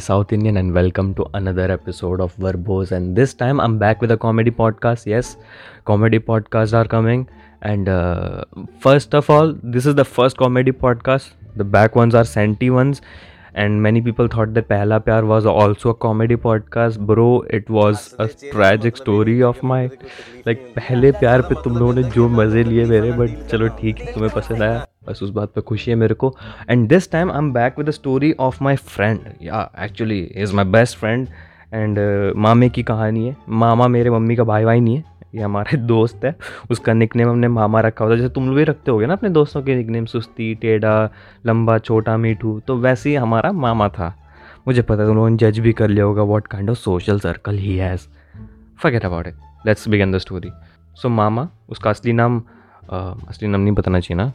South Indian, and welcome to another episode of Verbose. And this time I'm back with a comedy podcast. Yes, comedy podcasts are coming. And uh, first of all, this is the first comedy podcast. The back ones are senti ones. And many people thought that Pehla Pyar was also a comedy podcast. Bro, it was a tragic story of my like पहले प्यार पे तुम लोगों ने जो मज़े लिए मेरे बट चलो ठीक है तुम्हें पसंद आया बस उस बात पे खुशी है मेरे को। And this time I am back with the story of my friend या actually is my best friend and मामे की कहानी है। मामा मेरे मम्मी का भाई भाई नहीं है ये हमारे दोस्त है। उसका निकनेम हमने मामा रखा होता है जैसे तुम लोग भी रखते हो ना अपने दोस्तों के निकनेम सुस्ती टेढ़ा लंबा छोटा मीठू तो वैसे ही हमारा मामा था। मुझे पता तुम लोगों ने जज भी कर लिया होगा what kind of social circle he has forget about it let's begin the story so मामा उसका असली नाम आ, असली नाम नहीं बताना चाहिए ना।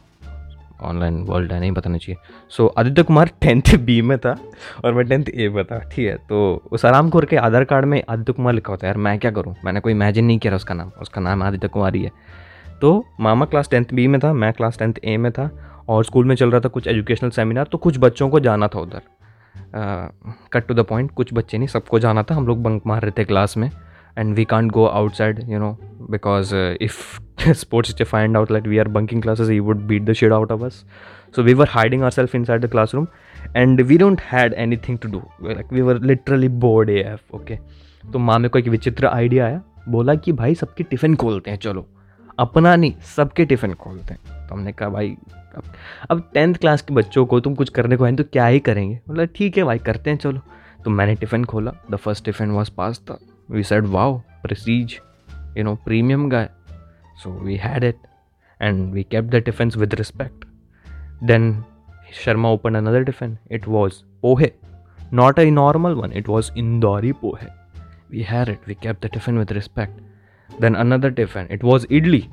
ऑनलाइन वर्ल्ड है नहीं बताना चाहिए। So so, Aditya Kumar tenth B में था और मैं टेंथ ए में था ठीक है? तो उस आराम खोर के आधार कार्ड में आदित्य कुमार लिखा होता है। यार मैं क्या करूँ? मैंने कोई इमेजिन नहीं किया उसका नाम। उसका नाम आदित्य कुमार ही। है तो मामा क्लास टेंथ बी में था मैं क्लास टेंथ ए में था और स्कूल में चल रहा था कुछ एजुकेशनल सेमिनार तो कुछ बच्चों को जाना था उधर। कट टू द पॉइंट कुछ बच्चे नहीं सबको जाना था। हम लोग बंक मार रहे थे क्लास में। And we can't go outside you know because uh, if sports teacher find out that we are bunking classes he would beat the shit out of us so we were hiding ourselves inside the classroom and we don't had anything to do like we were literally bored af okay तो माँ में को एक विचित्र idea आया बोला कि भाई सबके टिफ़िन खोलते हैं चलो अपना नहीं सबके टिफ़िन खोलते हैं तो हमने कहा भाई अब अब टेंथ क्लास के बच्चों को तुम कुछ करने को है तो क्या ही करेंगे बोला ठीक है भाई करते हैं चलो तो मैंने टिफ़िन खोला the first tiffin was pasta we said wow prestige you know premium guy. So we had it and we kept the tiffins with respect. Then sharma opened another tiffin it was pohe not a normal one. It was indori pohe. We had it. We kept the tiffin with respect. Then another tiffin it was idli.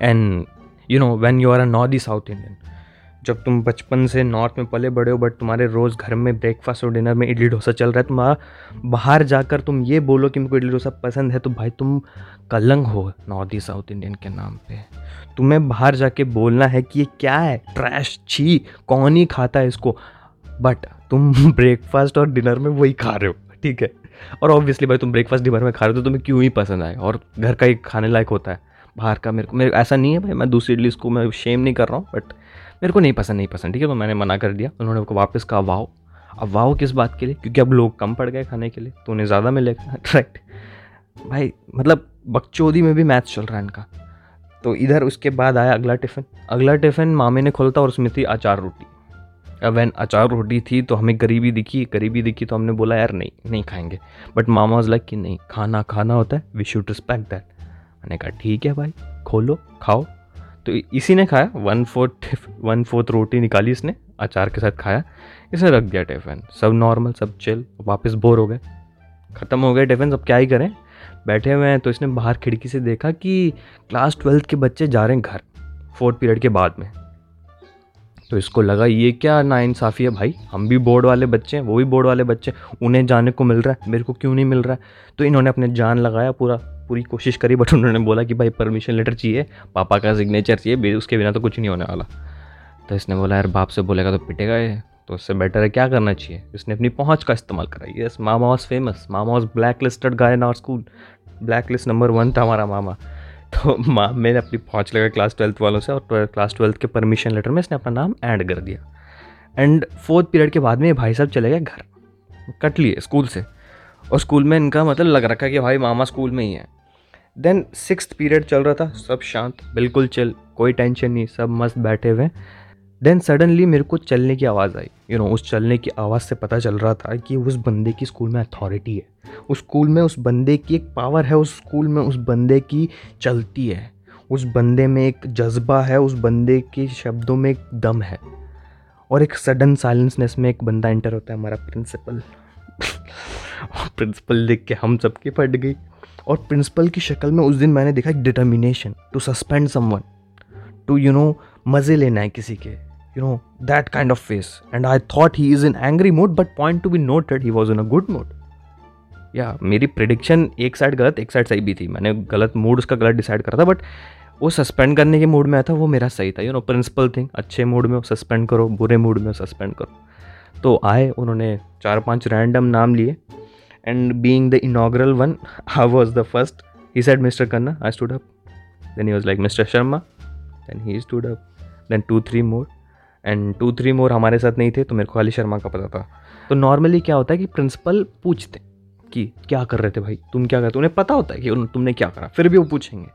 And you know when you are a northy south indian जब तुम बचपन से north में पले बड़े हो but तुम्हारे रोज़ घर में ब्रेकफास्ट और डिनर में इडली डोसा चल रहा है तुम्हारा बाहर जाकर तुम ये बोलो कि मुझको इडली डोसा पसंद है तो भाई तुम कलंग हो नॉर्थ ईस्ट साउथ इंडियन के नाम पे। तुम्हें बाहर जाके बोलना है कि ये क्या है? ट्रैश छी, कौन ही खाता है इसको? बट तुम ब्रेकफास्ट और डिनर में वही खा रहे हो, ठीक है? और ऑब्वियसली भाई तुम ब्रेकफास्ट डिनर में खा रहे हो तो तुम्हें क्यों ही पसंद आए? और घर का ही खाने लायक होता है, बाहर का मेरे को, मेरे, ऐसा नहीं है भाई, मैं दूसरी इडली इसको, मैं शेम नहीं कर रहा हूँ बट मेरे को नहीं पसंद नहीं पसंद, ठीक है? तो मैंने मना कर दिया। उन्होंने वापस कहा, वाओ। अब वाओ किस बात के लिए? क्योंकि अब लोग कम पड़ गए खाने के लिए तो उन्हें ज़्यादा मिलेगा राइट भाई मतलब बकचोदी में भी मैथ चल रहा है इनका। तो इधर उसके बाद आया अगला टिफ़िन। अगला टिफ़िन मामे ने खोलता और उसमें थी अचार रोटी। अब वैन अचार रोटी थी तो हमें गरीबी दिखी गरीबी दिखी तो हमने बोला, यार, नहीं नहीं खाएँगे। बट मामा वाज लाइक कि नहीं, खाना खाना होता है वी शुड रिस्पेक्ट दैट मैंने कहा, ठीक है भाई, खोलो, खाओ तो इसी ने खाया। वन फोर्थ वन फोर्थ रोटी निकाली इसने, अचार के साथ खाया। इसे रख दिया टिफ़िन। सब नॉर्मल सब चिल वापस बोर हो गए। ख़त्म हो गए टिफ़िन सब क्या ही करें? बैठे हुए हैं तो इसने बाहर खिड़की से देखा कि क्लास ट्वेल्थ के बच्चे जा रहे हैं घर फोर्थ पीरियड के बाद में। तो इसको लगा, ये क्या नाइंसाफ़ी है भाई? हम भी बोर्ड वाले बच्चे हैं, वो भी बोर्ड वाले बच्चे उन्हें जाने को मिल रहा है, मेरे को क्यों नहीं मिल रहा है? तो इन्होंने अपने जान लगाया पूरा, पूरी कोशिश करी, बट उन्होंने बोला कि, भाई परमिशन लेटर चाहिए, पापा का सिग्नेचर चाहिए उसके बिना तो कुछ नहीं होने वाला। तो इसने बोला, यार, बाप से बोलेगा तो पिटेगा ये तो उससे बेटर है, क्या करना चाहिए? इसने अपनी पहुँच का इस्तेमाल करा यस मामा was famous mama was blacklisted guy in our school blacklist number one था हमारा मामा। तो माँ, मैंने अपनी पहुँच लगा क्लास ट्वेल्थ वालों से और क्लास ट्वेल्थ के परमिशन लेटर में इसने अपना नाम ऐड कर दिया। एंड फोर्थ पीरियड के बाद में भाई साहब चले गए घर कट लिए स्कूल से। और स्कूल में इनका मतलब लग रखा कि भाई मामा स्कूल में ही है। देन सिक्स पीरियड चल रहा था, सब शांत, बिल्कुल चल कोई टेंशन नहीं, सब मस्त बैठे हुए देन सडनली मेरे को चलने की आवाज़ आई। यू नो उस चलने की आवाज़ से पता चल रहा था कि उस बंदे की स्कूल में अथॉरिटी है। उस स्कूल में उस बंदे की एक पावर है, उस स्कूल में उस बंदे की चलती है। उस बंदे में एक जज्बा है, उस बंदे के शब्दों में एक दम है। और एक सडन साइलेंसनेस में एक बंदा एंटर होता है हमारा प्रिंसिपल प्रिंसिपल देख के हम सबकी फट गई। और प्रिंसिपल की शक्ल में उस दिन मैंने देखा एक determination to suspend someone to you know मज़े लेना है किसी के। You know that kind of face and I thought he is in angry mood but point to be noted he was in a good mood या मेरी prediction एक side गलत, एक साइड सही भी थी। मैंने गलत मूड उसका गलत डिसाइड करा था बट वो सस्पेंड करने के मूड में आया था, वो मेरा सही था। यू नो प्रिंसिपल थिंग अच्छे मूड में सस्पेंड करो, बुरे मूड में सस्पेंड करो। तो आए, उन्होंने चार पाँच रैंडम नाम लिए। And being the inaugural one I was the first he said mister Kanna I stood up then he was like mister Sharma then he stood up then two three more and two three more हमारे साथ नहीं थे तो मेरे को खाली शर्मा का पता था। तो नॉर्मली क्या होता है कि प्रिंसिपल पूछते कि क्या कर रहे थे भाई? तुम क्या करते उन्हें पता होता है कि तुमने क्या करा, फिर भी वो पूछेंगे।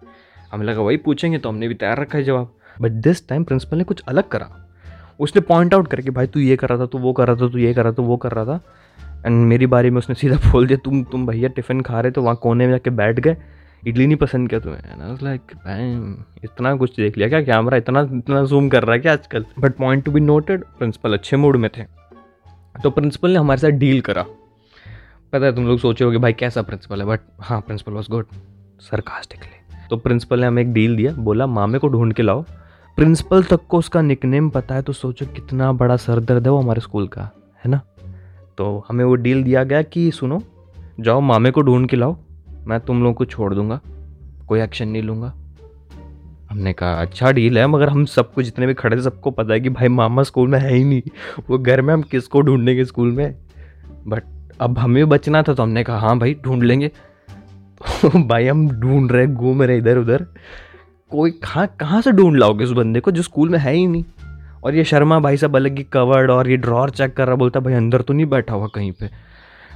हमें लगा, वही पूछेंगे तो हमने भी तैयार रखा है जवाब। बट दिस टाइम प्रिंसिपल ने कुछ अलग करा। उसने पॉइंट आउट करके भाई तू ये कर रहा था, तू वो कर रहा था, तू ये कर रहा था वो कर रहा था। एंड मेरी बारी में उसने सीधा बोल दिया, तुम तुम भैया टिफ़िन खा रहे तो वहाँ कोने में जाके बैठ गए। इडली नहीं पसंद किया तुम्हें? लाइक इतना कुछ देख लिया क्या? कैमरा इतना इतना जूम कर रहा है क्या आजकल? But point to be noted principal अच्छे मूड में थे। तो प्रिंसिपल ने हमारे साथ डील करा। पता है तुम लोग सोचे हो कि भाई कैसा प्रिंसिपल है? बट हाँ प्रिंसिपल वॉज़ गुड सरकास्टिकली तो प्रिंसिपल ने हमें एक डील दिया। बोला मामे को ढूंढ के लाओ। प्रिंसिपल तक को उसका निकनेम पता है तो सोचो कितना बड़ा सर दर्द है वो हमारे स्कूल का, है ना? तो हमें वो डील दिया गया कि, सुनो, जाओ मामे को ढूंढ के लाओ। मैं तुम लोगों को छोड़ दूँगा, कोई एक्शन नहीं लूँगा। हमने कहा अच्छा डील है, मगर हम सबको जितने भी खड़े थे, सबको पता है कि भाई मामा स्कूल में है ही नहीं। वो घर में, हम किसको ढूंढेंगे स्कूल में? बट अब हमें बचना था तो हमने कहा हाँ भाई, ढूंढ लेंगे। तो भाई हम ढूंढ रहे, घूम रहे इधर उधर। कोई कहाँ कहाँ से ढूंढ लाओगे उस बंदे को जो स्कूल में है ही नहीं? और ये शर्मा भाई साहब अलग ही कवर्ड और ये ड्रॉर चेक कर रहा, बोलता, भाई अंदर तो नहीं बैठा हुआ कहीं पे?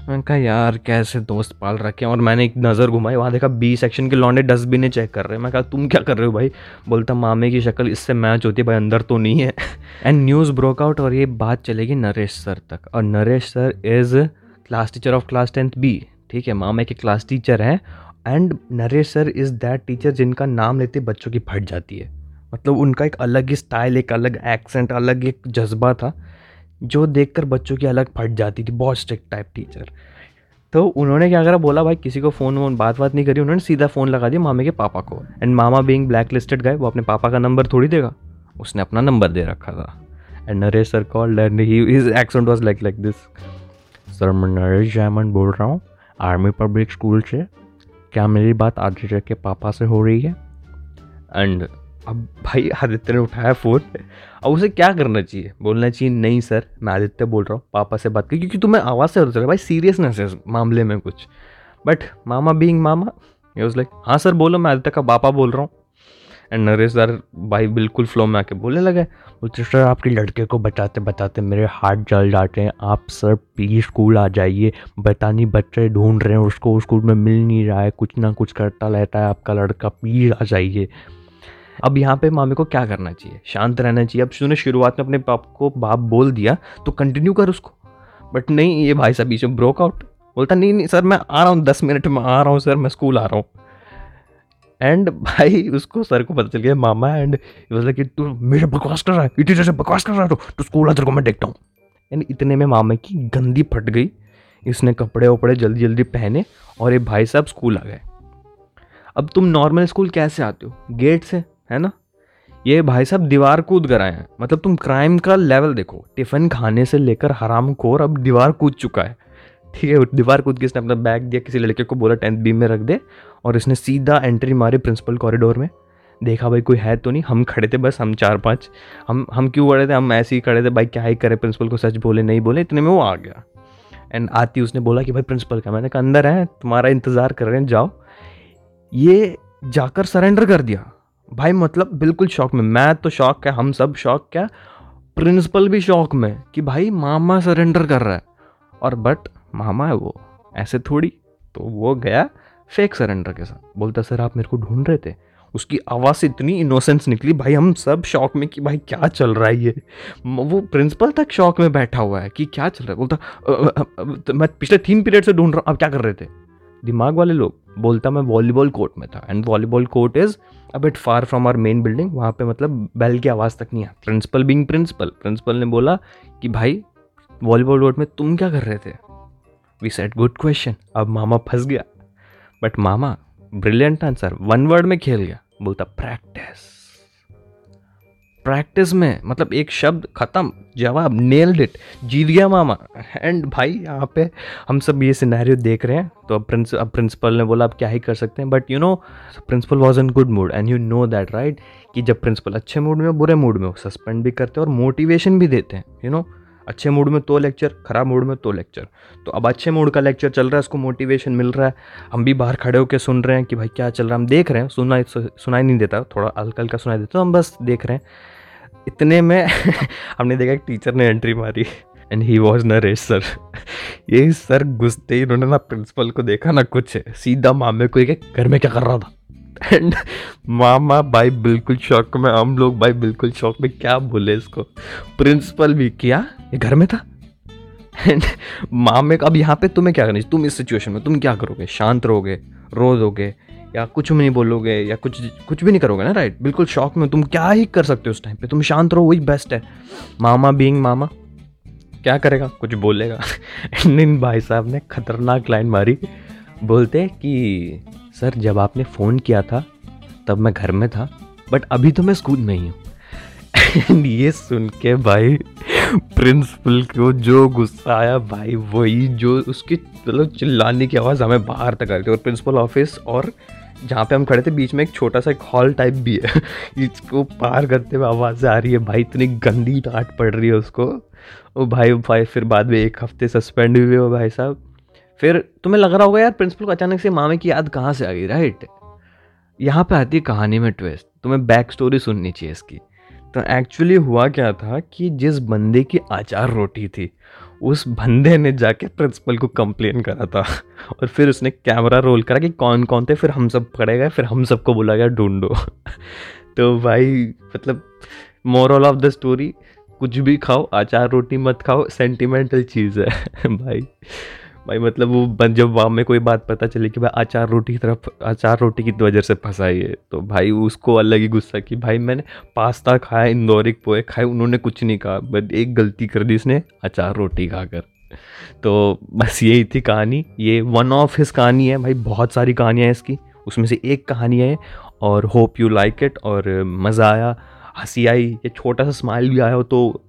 मैंने कहा, यार, कैसे दोस्त पाल रखे हैं? और मैंने एक नज़र घुमाई, वहाँ देखा बी सेक्शन के लौंडे डस्टबिन चेक कर रहे हैं। मैं कहा, तुम क्या कर रहे हो भाई? बोलता, मामे की शक्ल, इससे मैच होती है भाई, अंदर तो नहीं है। एंड न्यूज़ ब्रोक आउट और ये बात चलेगी नरेश सर तक। और Naresh sir is class teacher of class tenth B ठीक है? मामे के क्लास टीचर हैं। And Naresh sir is that teacher जिनका नाम लेते बच्चों की फट जाती है। मतलब उनका एक अलग ही स्टाइल एक अलग एक्सेंट अलग एक जज्बा था। जो देखकर बच्चों की अलग फट जाती थी, बहुत स्ट्रिक्ट टाइप टीचर तो उन्होंने क्या करा, बोला, भाई, किसी को फ़ोन वोन बात बात नहीं करी। उन्होंने सीधा फ़ोन लगा दिया मामे के पापा को। And mama being blacklisted गए, वो अपने पापा का नंबर थोड़ी देगा। उसने अपना नंबर दे रखा था। And Naresh sir call and he his accent was like like this sir मैं नरेश जयमन बोल रहा हूँ। आर्मी पब्लिक स्कूल से। क्या मेरी बात आदित्य के पापा से हो रही है? एंड अब भाई आदित्य ने उठाया फ़ोन। अब उसे क्या करना चाहिए? बोलना चाहिए, नहीं सर, मैं आदित्य बोल रहा हूँ, पापा से बात की क्योंकि तुम्हें आवाज़ से होता भाई सीरियसनेस है मामले में कुछ। बट मामा बींग मामा ये वाज लाइक हाँ सर, बोलो, मैं आदित्य का पापा बोल रहा हूँ। एंड नरेश सर भाई बिल्कुल फ्लो में आके बोलने लगे। बोलते, सर, आपके लड़के को बताते बताते मेरे हाथ जल जाते हैं। आप सर प्लीज़ स्कूल आ जाइए। बतानी बच्चे ढूंढ रहे हैं, उसको स्कूल में मिल नहीं रहा है। कुछ ना कुछ करता रहता है आपका लड़का प्लीज़ आ जाइए। अब यहाँ पे मामे को क्या करना चाहिए? शांत रहना चाहिए। अब तूने शुरुआत में अपने पाप को बाप बोल दिया तो कंटिन्यू कर उसको। बट नहीं, ये भाई साहब बीच में ब्रोक आउट बोलता, नहीं नहीं सर मैं आ रहा हूँ, दस मिनट में आ रहा हूँ सर मैं स्कूल आ रहा हूँ। एंड भाई उसको सर को पता चल गया, मामा एंड कि तू मेरे बकवास कर रहा है, इतनी जैसे बकवास कर रहा है तो स्कूल आ को मैं देखता हूँ। एंड इतने में मामा की गंदी फट गई। इसने कपड़े वपड़े जल्दी जल्दी पहने और ये भाई साहब स्कूल आ गए। अब तुम नॉर्मल स्कूल कैसे आते हो? गेट से? है ना? ये भाई साहब दीवार कूद कर आए हैं। मतलब तुम क्राइम का लेवल देखो। टिफ़िन खाने से लेकर हराम खोर अब दीवार कूद चुका है। ठीक है, दीवार कूद के इसने अपना बैग दिया, किसी लड़के को बोला टेंथ बी में रख दे और इसने सीधा एंट्री मारी प्रिंसिपल कॉरिडोर में। देखा भाई, कोई है तो नहीं। हम खड़े थे बस, हम चार पाँच। हम हम क्यों खड़े थे? हम ऐसे ही खड़े थे, भाई क्या ही करे? प्रिंसिपल को सच बोले, नहीं बोले, इतने में वो आ गया। एंड आती उसने बोला कि भाई प्रिंसिपल का, मैंने कहा, अंदर है, तुम्हारा इंतज़ार कर रहे हैं, जाओ। ये जाकर सरेंडर कर दिया। भाई मतलब बिल्कुल शौक में। मैं तो शौक क्या हम सब शौक क्या? प्रिंसिपल भी शौक में कि भाई मामा सरेंडर कर रहा है। और बट मामा है वो, ऐसे थोड़ी तो वो गया फेक सरेंडर के साथ। बोलता, सर, आप मेरे को ढूंढ रहे थे? उसकी आवाज़ से इतनी इनोसेंस निकली, भाई हम सब शौक में कि भाई क्या चल रहा है ये? वो प्रिंसिपल तक शौक में बैठा हुआ है कि क्या चल रहा है? बोलता तो मैं पिछले तीन पीरियड से ढूंढ रहा हूँ आप क्या कर रहे थे? दिमाग वाले लोग, बोलता मैं वॉलीबॉल कोर्ट में था and volleyball court is a bit far from our main building वहाँ पे मतलब बेल की आवाज़ तक नहीं आती। प्रिंसिपल बिंग प्रिंसिपल प्रिंसिपल ने बोला कि भाई, वॉलीबॉल कोर्ट में तुम क्या कर रहे थे? वी सेट गुड क्वेश्चन अब मामा फंस गया। But mama brilliant answer one word में खेल गया। बोलता प्रैक्टिस प्रैक्टिस में मतलब एक शब्द ख़त्म, जवाब नेल्ड इट जीत गया मामा। एंड भाई, यहाँ पे हम सब ये सिनेरियो देख रहे हैं तो अब प्रिंस अब प्रिंसिपल ने बोला, अब क्या ही कर सकते हैं। But you know principal was in good mood and you know that right कि जब प्रिंसिपल अच्छे मूड में बुरे मूड में सस्पेंड भी करते हैं और मोटिवेशन भी देते हैं यू नो? अच्छे मूड में तो लेक्चर ख़राब मूड में तो लेक्चर तो अब अच्छे मूड का लेक्चर चल रहा है, उसको मोटिवेशन मिल रहा है। हम भी बाहर खड़े होकर सुन रहे हैं कि भाई क्या चल रहा है, हम देख रहे हैं सुना सुनाई नहीं देता, थोड़ा हल्का हल्का सुनाई देता तो हम बस देख रहे हैं। इतने में हमने देखा एक टीचर ने एंट्री मारी। And he was Naresh sir ये सर घुसते ही उन्होंने ना प्रिंसिपल को देखा ना कुछ। सीधा मामे को एक घर में क्या कर रहा था? एंड मामा भाई बिल्कुल शौक में, हम लोग भाई बिल्कुल शौक में क्या बोले इसको? प्रिंसिपल भी किया, ये घर में था? एंड मामे का, अब यहाँ पे तुम्हें क्या करना चाहिए तुम इस सिचुएशन में, तुम क्या करोगे? शांत रहोगे, रो दोगे? या कुछ भी नहीं बोलोगे, या कुछ कुछ भी नहीं करोगे ना राइट बिल्कुल शौक में तुम क्या ही कर सकते हो उस टाइम पे? तुम शांत रहो, वही बेस्ट है। मामा बीइंग मामा, क्या करेगा? कुछ बोलेगा? इन भाई साहब ने खतरनाक लाइन मारी। बोलते कि, सर, जब आपने फ़ोन किया था, तब मैं घर में था बट अभी तो मैं स्कूल में ही हूँ। ये सुन के भाई प्रिंसिपल को जो गुस्सा आया, भाई वही जो उसकी मतलब चिल्लाने की आवाज़ हमें बाहर तक आ रही थी। और प्रिंसिपल ऑफ़िस और जहाँ पे हम खड़े थे, बीच में एक छोटा सा एक हॉल टाइप भी है। इसको पार करते हुए आवाज़ आ रही है, भाई इतनी गंदी डांट पड़ रही है उसको। ओ भाई भाई, फिर बाद में एक हफ़्ते सस्पेंड हुए हो भाई साहब। फिर तुम्हें लग रहा होगा यार प्रिंसिपल को अचानक से मामे की याद कहाँ से आ गई राइट यहाँ पे आती है कहानी में ट्विस्ट तुम्हें बैक स्टोरी सुननी चाहिए इसकी। तो एक्चुअली हुआ क्या था कि जिस बंदे की आचार रोटी थी उस बंदे ने जाके प्रिंसिपल को कंप्लेन करा था। और फिर उसने कैमरा रोल करा कि कौन कौन थे? फिर हम सब पड़े गए, फिर हम सबको बोला गया, ढूंढो। तो भाई मतलब मोरल ऑफ़ द स्टोरी कुछ भी खाओ आचार रोटी मत खाओ सेंटिमेंटल चीज़ है, भाई। भाई मतलब वो जब वहाँ में कोई बात पता चली कि भाई अचार रोटी की तरफ़, अचार रोटी की वजह से फंसाई है तो भाई उसको अलग ही गुस्सा कि भाई मैंने पास्ता खाया इंदौरिक पोए खाए, उन्होंने कुछ नहीं कहा बट एक गलती कर दी इसने अचार रोटी खाकर। तो बस यही थी कहानी, ये वन ऑफ़ हिस कहानी है, भाई बहुत सारी कहानियाँ हैं इसकी, उसमें से एक कहानी है, और होप यू लाइक इट और मज़ा आया, हँसी आई, ये छोटा सा स्माइल भी आया हो तो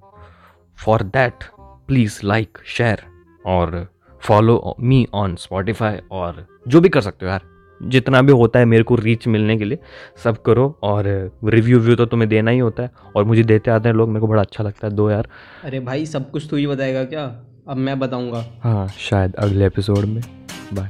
for that please like share और फॉलो मी ऑन स्पॉटिफाई और जो भी कर सकते हो यार। जितना भी होता है मेरे को रीच मिलने के लिए सब करो और रिव्यू व्यू तो तुम्हें देना ही होता है और मुझे देते आते हैं लोग मेरे को बड़ा अच्छा लगता है दो यार। अरे भाई सब कुछ तो ही बताएगा क्या? अब मैं बताऊँगा। हाँ शायद अगले एपिसोड में। बाय